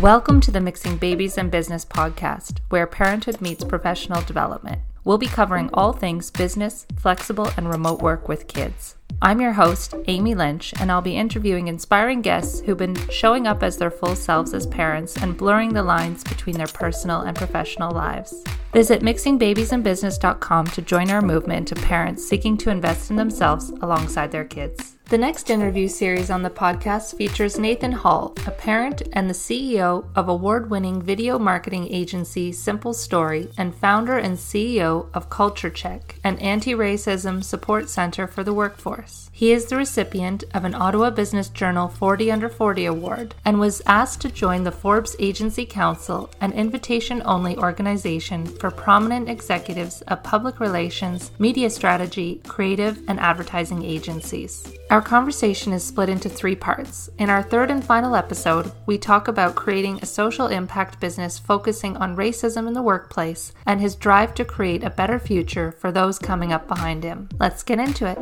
Welcome to the Mixing Babies and Business podcast, where parenthood meets professional development. We'll be covering all things business, flexible, and remote work with kids. I'm your host, Amy Lynch, and I'll be interviewing inspiring guests who've been showing up as their full selves as parents and blurring the lines between their personal and professional lives. Visit mixingbabiesandbusiness.com to join our movement of parents seeking to invest in themselves alongside their kids. The next interview series on the podcast features Nathan Hall, a parent and the CEO of award winning video marketing agency Simple Story and founder and CEO of Culture Check, an anti racism support center for the workforce. He is the recipient of an Ottawa Business Journal 40 Under 40 award and was asked to join the Forbes Agency Council, an invitation only organization for prominent executives of public relations, media strategy, creative, and advertising agencies. Our conversation is split into three parts. In our third and final episode, we talk about creating a social impact business focusing on racism in the workplace and his drive to create a better future for those coming up behind him. Let's get into it.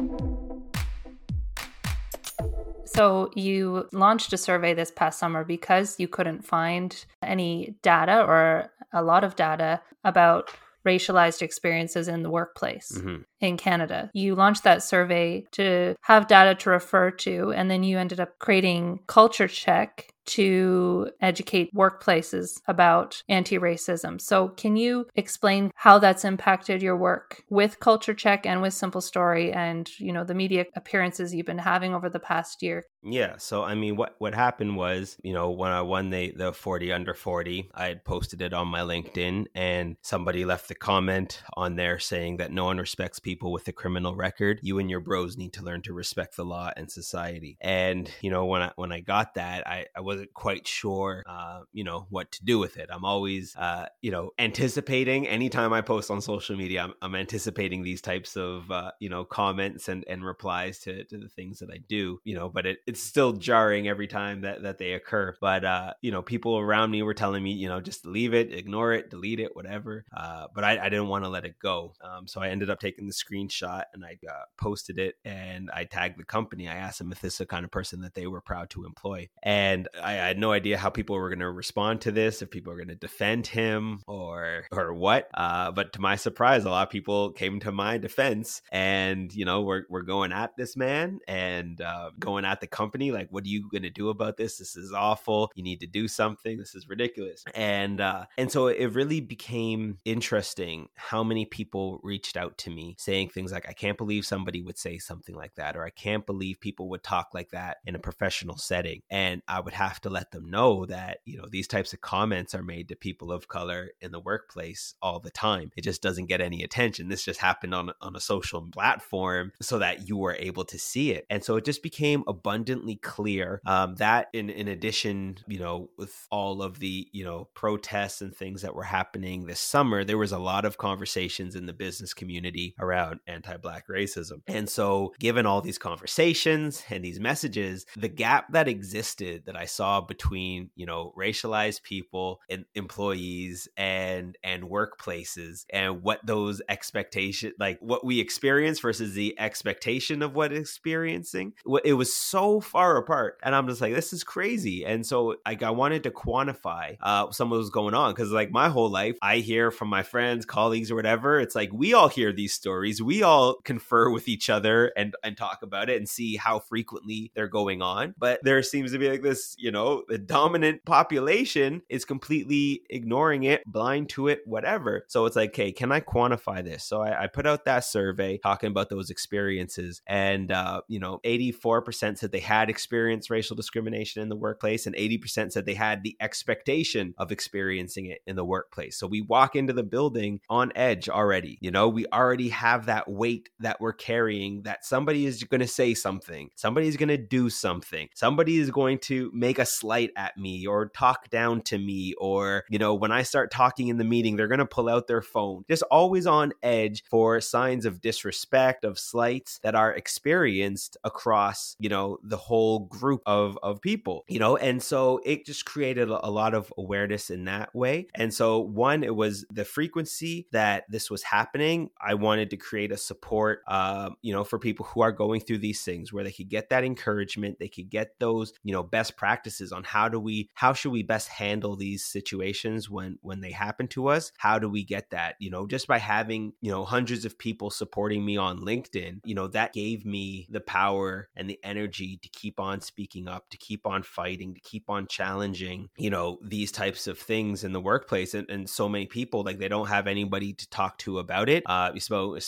So, you launched a survey this past summer because you couldn't find any data or a lot of data about racialized experiences in the workplace mm-hmm. In Canada. You launched that survey to have data to refer to, and then you ended up creating Culture Check to educate workplaces about anti racism. So, can you explain how that's impacted your work with Culture Check and with Simple Story and, you know, the media appearances you've been having over the past year? Yeah. So, I mean, what, what happened was, you know, when I won the, the 40 under 40, I had posted it on my LinkedIn and somebody left the comment on there saying that no one respects people with a criminal record. You and your bros need to learn to respect the law and society. And, you know, when I, when I got that, I, I was wasn't quite sure, uh, you know, what to do with it. I'm always, uh, you know, anticipating anytime I post on social media, I'm, I'm anticipating these types of, uh, you know, comments and, and replies to, to the things that I do, you know, but it, it's still jarring every time that, that they occur. But, uh, you know, people around me were telling me, you know, just leave it, ignore it, delete it, whatever. Uh, but I, I didn't want to let it go. Um, so I ended up taking the screenshot and I uh, posted it and I tagged the company. I asked them if this is the kind of person that they were proud to employ. And I, had no idea how people were going to respond to this, if people were going to defend him or or what. Uh, but to my surprise, a lot of people came to my defense, and you know, we're we're going at this man and uh, going at the company. Like, what are you going to do about this? This is awful. You need to do something. This is ridiculous. And uh, and so it really became interesting how many people reached out to me saying things like, "I can't believe somebody would say something like that," or "I can't believe people would talk like that in a professional setting," and I would have to let them know that, you know, these types of comments are made to people of color in the workplace all the time. It just doesn't get any attention. This just happened on, on a social platform so that you were able to see it. And so it just became abundantly clear um, that in, in addition, you know, with all of the, you know, protests and things that were happening this summer, there was a lot of conversations in the business community around anti-black racism. And so given all these conversations and these messages, the gap that existed that I saw between you know racialized people and employees and and workplaces and what those expectations like what we experience versus the expectation of what experiencing it was so far apart and i'm just like this is crazy and so like i wanted to quantify uh some of what's going on because like my whole life i hear from my friends colleagues or whatever it's like we all hear these stories we all confer with each other and and talk about it and see how frequently they're going on but there seems to be like this you know, the dominant population is completely ignoring it, blind to it, whatever. So it's like, okay, can I quantify this? So I, I put out that survey talking about those experiences, and uh, you know, 84% said they had experienced racial discrimination in the workplace, and 80% said they had the expectation of experiencing it in the workplace. So we walk into the building on edge already. You know, we already have that weight that we're carrying that somebody is going to say something, somebody's going to do something, somebody is going to make a slight at me or talk down to me or you know when i start talking in the meeting they're going to pull out their phone. Just always on edge for signs of disrespect of slights that are experienced across you know the whole group of of people you know? And so it just created a lot of awareness in that way. And so one it was the frequency that this was happening. I wanted to create a support, uh, you know, for people who are going through these things where they could get that encouragement, they could get those, you know, best practices on how do we, how should we best handle these situations when when they happen to us? How do we get that? You know, just by having you know hundreds of people supporting me on LinkedIn, you know, that gave me the power and the energy to keep on speaking up, to keep on fighting, to keep on challenging, you know, these types of things in the workplace. And, and so many people like they don't have anybody to talk to about it, uh,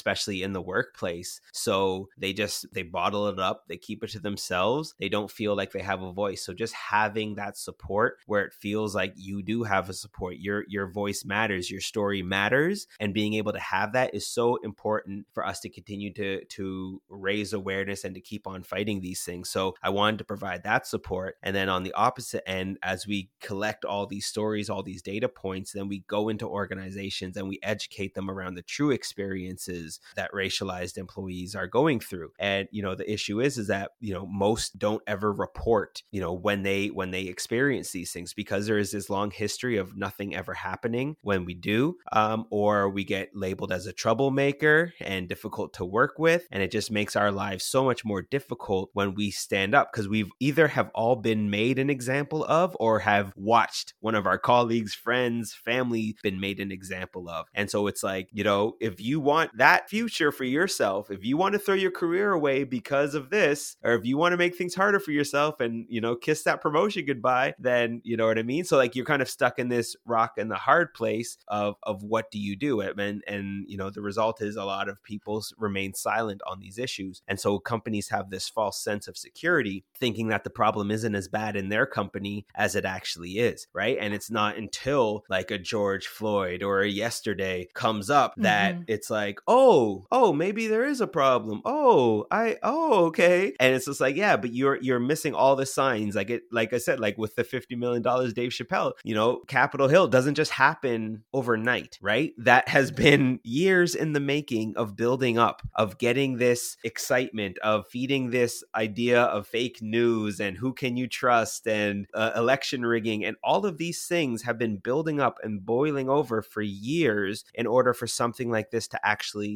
especially in the workplace. So they just they bottle it up, they keep it to themselves. They don't feel like they have a voice. So just having that support where it feels like you do have a support, your your voice matters, your story matters, and being able to have that is so important for us to continue to to raise awareness and to keep on fighting these things. So I wanted to provide that support, and then on the opposite end, as we collect all these stories, all these data points, then we go into organizations and we educate them around the true experiences that racialized employees are going through. And you know, the issue is is that you know most don't ever report you know when they when they experience these things because there is this long history of nothing ever happening when we do, um, or we get labeled as a troublemaker and difficult to work with, and it just makes our lives so much more difficult when we stand up because we've either have all been made an example of or have watched one of our colleagues, friends, family been made an example of. And so it's like, you know, if you want that future for yourself, if you want to throw your career away because of this, or if you want to make things harder for yourself and, you know, kiss that promotion goodbye, then you know what I mean? So like you're kind of stuck in this rock and the hard place of of what do you do? And and you know, the result is a lot of people remain silent on these issues. And so companies have this false sense of security thinking that the problem isn't as bad in their company as it actually is, right? And it's not until like a George Floyd or a yesterday comes up that mm-hmm. it's like, oh, oh, oh, maybe there is a problem. Oh, I, oh, okay. And it's just like, yeah, but you're you're missing all the signs. Like it, like I said, like with the fifty million dollars, Dave Chappelle, you know, Capitol Hill doesn't just happen overnight, right? That has been years in the making of building up, of getting this excitement, of feeding this idea of fake news and who can you trust and uh, election rigging and all of these things have been building up and boiling over for years in order for something like this to actually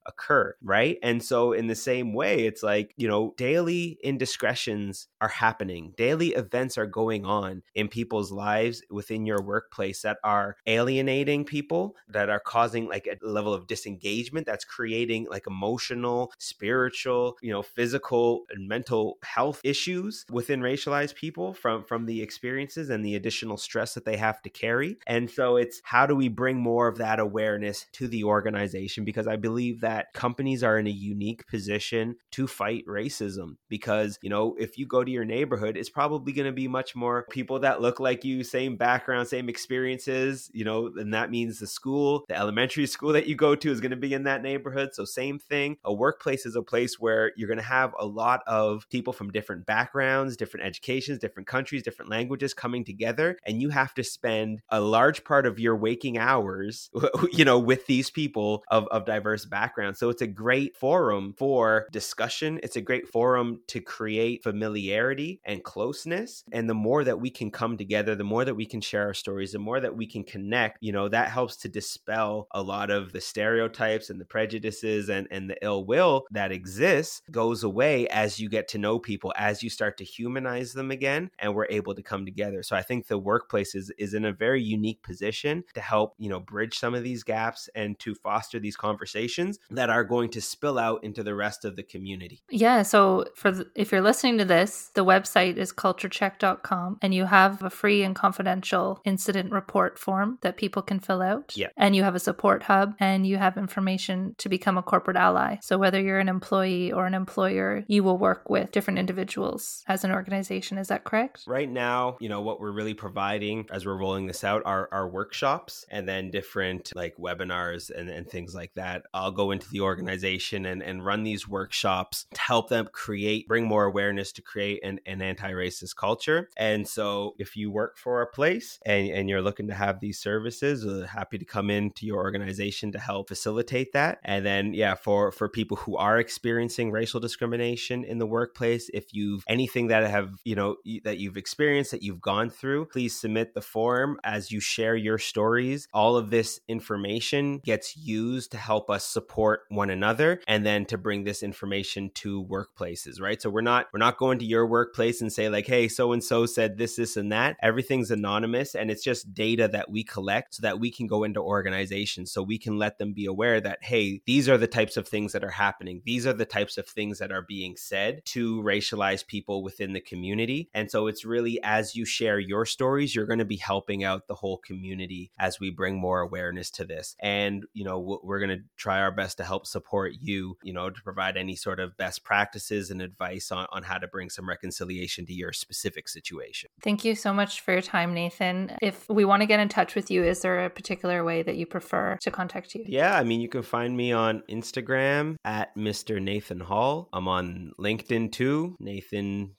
occur, right? And so, in the same way, it's like, you know, daily indiscretions are happening, daily events are going on in people's lives within your workplace that are alienating people, that are causing like a level of disengagement, that's creating like emotional, spiritual, you know, physical and mental health issues within racialized people from from the experiences and the additional stress that they have to carry. And so it's how do we bring more of that awareness to the organization because I believe that that companies are in a unique position to fight racism because, you know, if you go to your neighborhood, it's probably going to be much more people that look like you, same background, same experiences, you know, and that means the school, the elementary school that you go to is going to be in that neighborhood. So, same thing. A workplace is a place where you're going to have a lot of people from different backgrounds, different educations, different countries, different languages coming together. And you have to spend a large part of your waking hours, you know, with these people of, of diverse backgrounds background. So it's a great forum for discussion. It's a great forum to create familiarity and closeness. And the more that we can come together, the more that we can share our stories, the more that we can connect, you know, that helps to dispel a lot of the stereotypes and the prejudices and, and the ill will that exists goes away as you get to know people, as you start to humanize them again, and we're able to come together. So I think the workplace is, is in a very unique position to help, you know, bridge some of these gaps and to foster these conversations that are going to spill out into the rest of the community. Yeah. So for the, if you're listening to this, the website is culturecheck.com and you have a free and confidential incident report form that people can fill out. Yeah. And you have a support hub and you have information to become a corporate ally. So whether you're an employee or an employer, you will work with different individuals as an organization. Is that correct? Right now, you know, what we're really providing as we're rolling this out are, are workshops and then different like webinars and, and things like that. I'll go into into the organization and, and run these workshops to help them create, bring more awareness to create an, an anti racist culture. And so if you work for a place and, and you're looking to have these services, uh, happy to come into your organization to help facilitate that. And then, yeah, for, for people who are experiencing racial discrimination in the workplace, if you've anything that have, you know, that you've experienced, that you've gone through, please submit the form as you share your stories. All of this information gets used to help us support support one another and then to bring this information to workplaces, right? So we're not we're not going to your workplace and say like, "Hey, so and so said this this and that." Everything's anonymous and it's just data that we collect so that we can go into organizations so we can let them be aware that hey, these are the types of things that are happening. These are the types of things that are being said to racialized people within the community. And so it's really as you share your stories, you're going to be helping out the whole community as we bring more awareness to this. And, you know, we're going to try our best to help support you, you know, to provide any sort of best practices and advice on, on how to bring some reconciliation to your specific situation. Thank you so much for your time, Nathan. If we want to get in touch with you, is there a particular way that you prefer to contact you? Yeah, I mean, you can find me on Instagram at Mr. Nathan Hall. I'm on LinkedIn too, nathan.j.d.hall.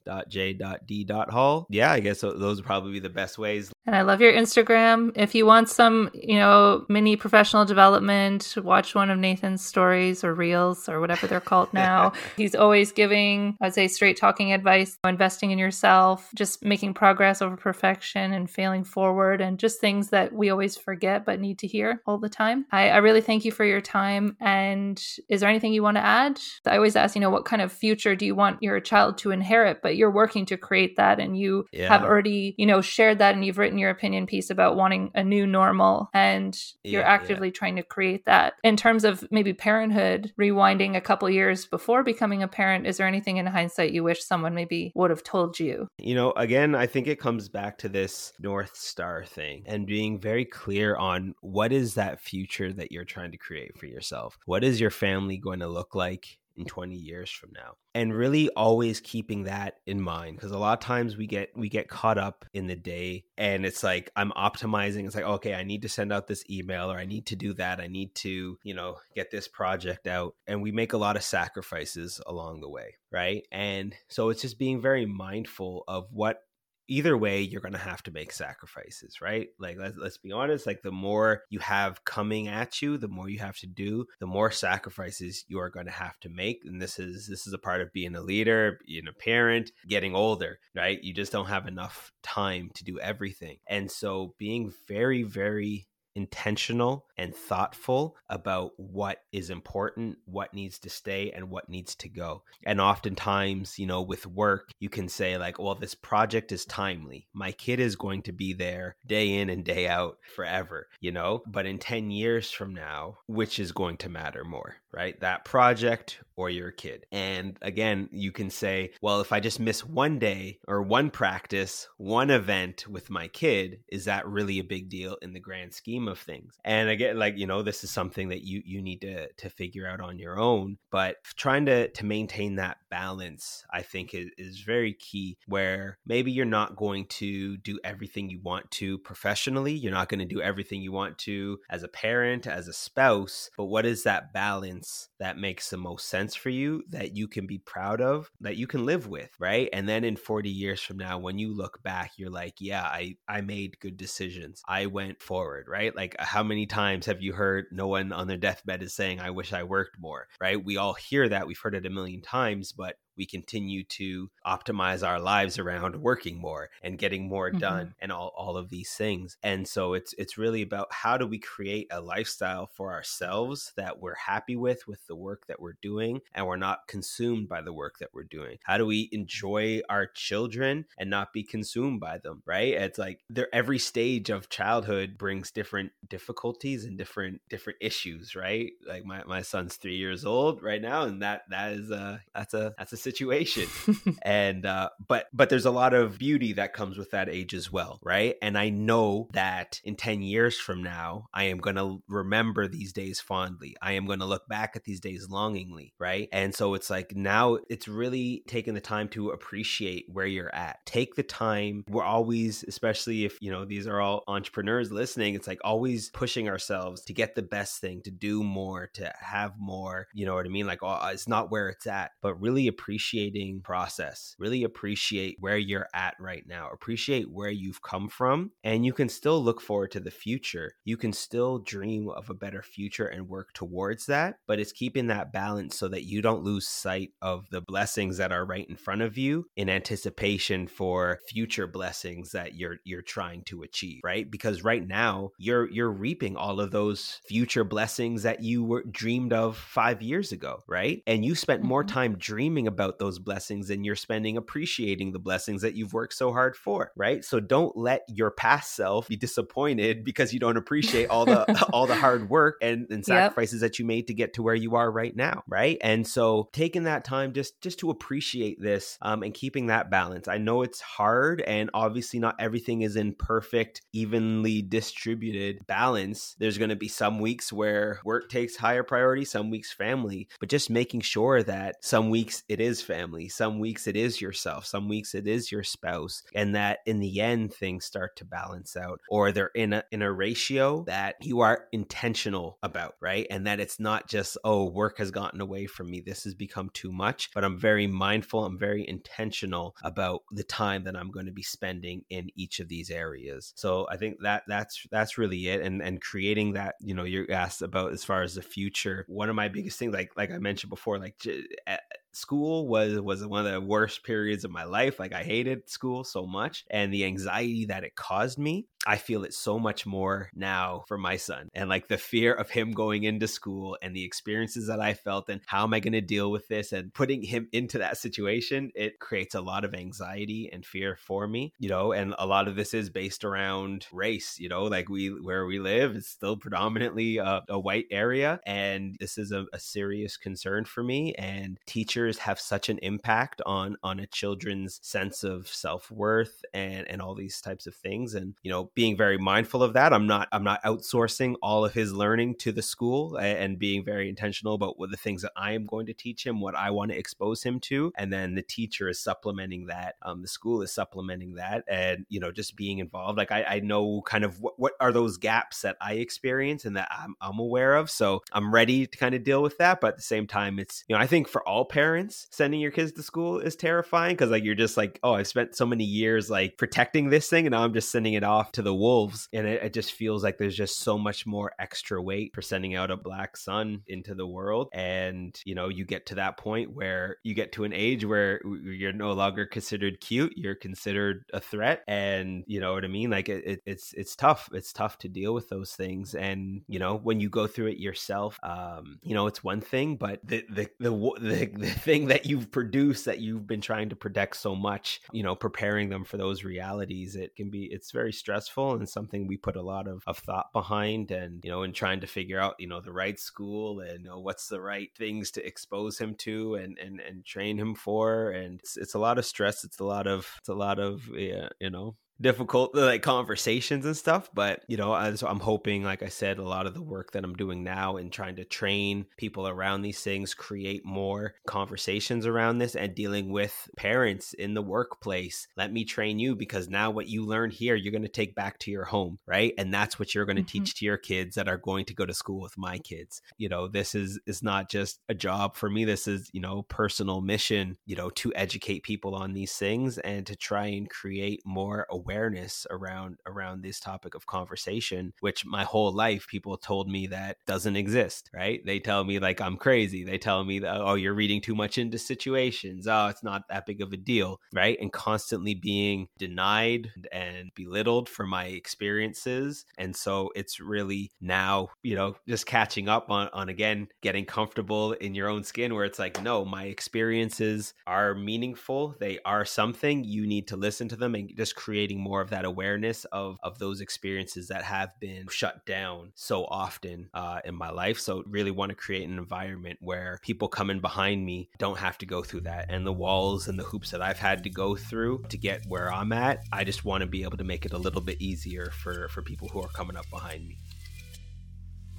Yeah, I guess those would probably be the best ways. And I love your Instagram. If you want some, you know, mini professional development, watch one of Nathan's stories or reels or whatever they're called now. He's always giving, I'd say, straight talking advice, investing in yourself, just making progress over perfection and failing forward, and just things that we always forget but need to hear all the time. I, I really thank you for your time. And is there anything you want to add? I always ask, you know, what kind of future do you want your child to inherit? But you're working to create that, and you yeah. have already, you know, shared that, and you've written your opinion piece about wanting a new normal, and you're actively yeah. trying to create that. In terms of maybe parenthood, rewinding a couple years before becoming a parent, is there anything in hindsight you wish someone maybe would have told you? You know, again, I think it comes back to this North Star thing and being very clear on what is that future that you're trying to create for yourself? What is your family going to look like? In 20 years from now. And really always keeping that in mind because a lot of times we get we get caught up in the day and it's like i'm optimizing. It's like okay i need to send out this email or i need to do that. I need to you know get this project out. And we make a lot of sacrifices along the way right? And so it's just being very mindful of what either way you're going to have to make sacrifices right? Like let's, let's be honest like the more you have coming at you the more you have to do the more sacrifices you are going to have to make and this is this is a part of being a leader being a parent getting older right? You just don't have enough time to do everything and so being very very intentional and thoughtful about what is important, what needs to stay, and what needs to go. And oftentimes, you know, with work, you can say, like, well, this project is timely. My kid is going to be there day in and day out forever, you know? But in 10 years from now, which is going to matter more, right? That project or your kid. And again, you can say, well, if I just miss one day or one practice, one event with my kid, is that really a big deal in the grand scheme of things? And again, like, you know, this is something that you you need to to figure out on your own, but trying to to maintain that balance, I think is, is very key where maybe you're not going to do everything you want to professionally, you're not going to do everything you want to as a parent, as a spouse, but what is that balance that makes the most sense for you that you can be proud of, that you can live with, right? And then in 40 years from now, when you look back, you're like, yeah, I, I made good decisions. I went forward, right? Like, uh, how many times have you heard no one on their deathbed is saying, I wish I worked more, right? We all hear that. We've heard it a million times, but we continue to optimize our lives around working more and getting more mm-hmm. done and all, all of these things. And so it's it's really about how do we create a lifestyle for ourselves that we're happy with with the work that we're doing and we're not consumed by the work that we're doing. How do we enjoy our children and not be consumed by them right? It's like every stage of childhood brings different difficulties and different different issues right? Like my, my son's three years old right now and that that is a that's a that's a situation. And uh but but there's a lot of beauty that comes with that age as well right? And i know that in 10 years from now i am going to remember these days fondly. I am going to look back at these days longingly right? And so it's like now it's really taking the time to appreciate where you're at. Take the time. We're always especially if you know these are all entrepreneurs listening it's like always pushing ourselves to get the best thing to do more to have more you know what i mean? Like oh, it's not where it's at but really appreciate appreciating process. Really appreciate where you're at right now. Appreciate where you've come from and you can still look forward to the future. You can still dream of a better future and work towards that, but it's keeping that balance so that you don't lose sight of the blessings that are right in front of you in anticipation for future blessings that you're you're trying to achieve, right? Because right now you're you're reaping all of those future blessings that you were dreamed of 5 years ago, right? And you spent more mm-hmm. time dreaming about those blessings and you're spending appreciating the blessings that you've worked so hard for, right? So don't let your past self be disappointed because you don't appreciate all the all the hard work and, and sacrifices yep. that you made to get to where you are right now, right? And so taking that time just just to appreciate this um, and keeping that balance. I know it's hard and obviously not everything is in perfect, evenly distributed balance. There's going to be some weeks where work takes higher priority, some weeks family, but just making sure that some weeks it is family, some weeks it is yourself, some weeks it is your spouse, and that in the end things start to balance out or they're in a in a ratio that you are intentional about, right? And that it's not just oh work has gotten away from me, this has become too much, but I'm very mindful, I'm very intentional about the time that I'm going to be spending in each of these areas. So I think that that's that's really it and and creating that, you know, you're asked about as far as the future. One of my biggest things like like I mentioned before like eh, school was was one of the worst periods of my life like i hated school so much and the anxiety that it caused me i feel it so much more now for my son and like the fear of him going into school and the experiences that i felt and how am i going to deal with this and putting him into that situation it creates a lot of anxiety and fear for me you know and a lot of this is based around race you know like we where we live is still predominantly a, a white area and this is a, a serious concern for me and teachers have such an impact on on a children's sense of self-worth and and all these types of things and you know being very mindful of that i'm not i'm not outsourcing all of his learning to the school and being very intentional about what the things that i am going to teach him what i want to expose him to and then the teacher is supplementing that um, the school is supplementing that and you know just being involved like i, I know kind of what, what are those gaps that i experience and that I'm, I'm aware of so i'm ready to kind of deal with that but at the same time it's you know i think for all parents parents sending your kids to school is terrifying because like you're just like oh i've spent so many years like protecting this thing and now i'm just sending it off to the wolves. And it, it just feels like there's just so much more extra weight for sending out a black son into the world. And you know you get to that point where you get to an age where you're no longer considered cute you're considered a threat. And you know what i mean? Like it, it, it's it's tough. It's tough to deal with those things. And you know when you go through it yourself um you know it's one thing but the the the, the, the thing that you've produced that you've been trying to protect so much you know preparing them for those realities it can be it's very stressful and something we put a lot of, of thought behind and you know in trying to figure out you know the right school and you know, what's the right things to expose him to and and, and train him for. And it's, it's a lot of stress. It's a lot of it's a lot of yeah, you know difficult like conversations and stuff but you know as i'm hoping like i said a lot of the work that i'm doing now and trying to train people around these things create more conversations around this and dealing with parents in the workplace let me train you because now what you learn here you're going to take back to your home right? And that's what you're going to mm-hmm. teach to your kids that are going to go to school with my kids. You know this is is not just a job for me. This is you know personal mission you know to educate people on these things and to try and create more awareness awareness around around this topic of conversation which my whole life people told me that doesn't exist right? They tell me like i'm crazy. They tell me that oh you're reading too much into situations. Oh it's not that big of a deal right? And constantly being denied and belittled for my experiences. And so it's really now you know just catching up on on again getting comfortable in your own skin where it's like no my experiences are meaningful. They are something. You need to listen to them and just creating more of that awareness of of those experiences that have been shut down so often uh, in my life. So really want to create an environment where people coming behind me don't have to go through that, and the walls and the hoops that I've had to go through to get where I'm at. I just want to be able to make it a little bit easier for for people who are coming up behind me.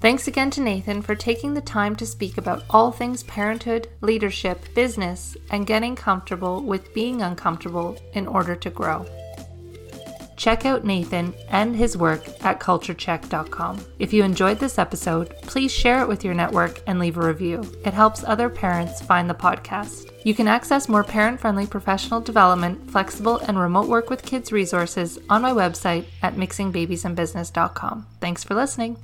Thanks again to Nathan for taking the time to speak about all things parenthood, leadership, business, and getting comfortable with being uncomfortable in order to grow. Check out Nathan and his work at culturecheck.com. If you enjoyed this episode, please share it with your network and leave a review. It helps other parents find the podcast. You can access more parent friendly professional development, flexible, and remote work with kids resources on my website at mixingbabiesandbusiness.com. Thanks for listening.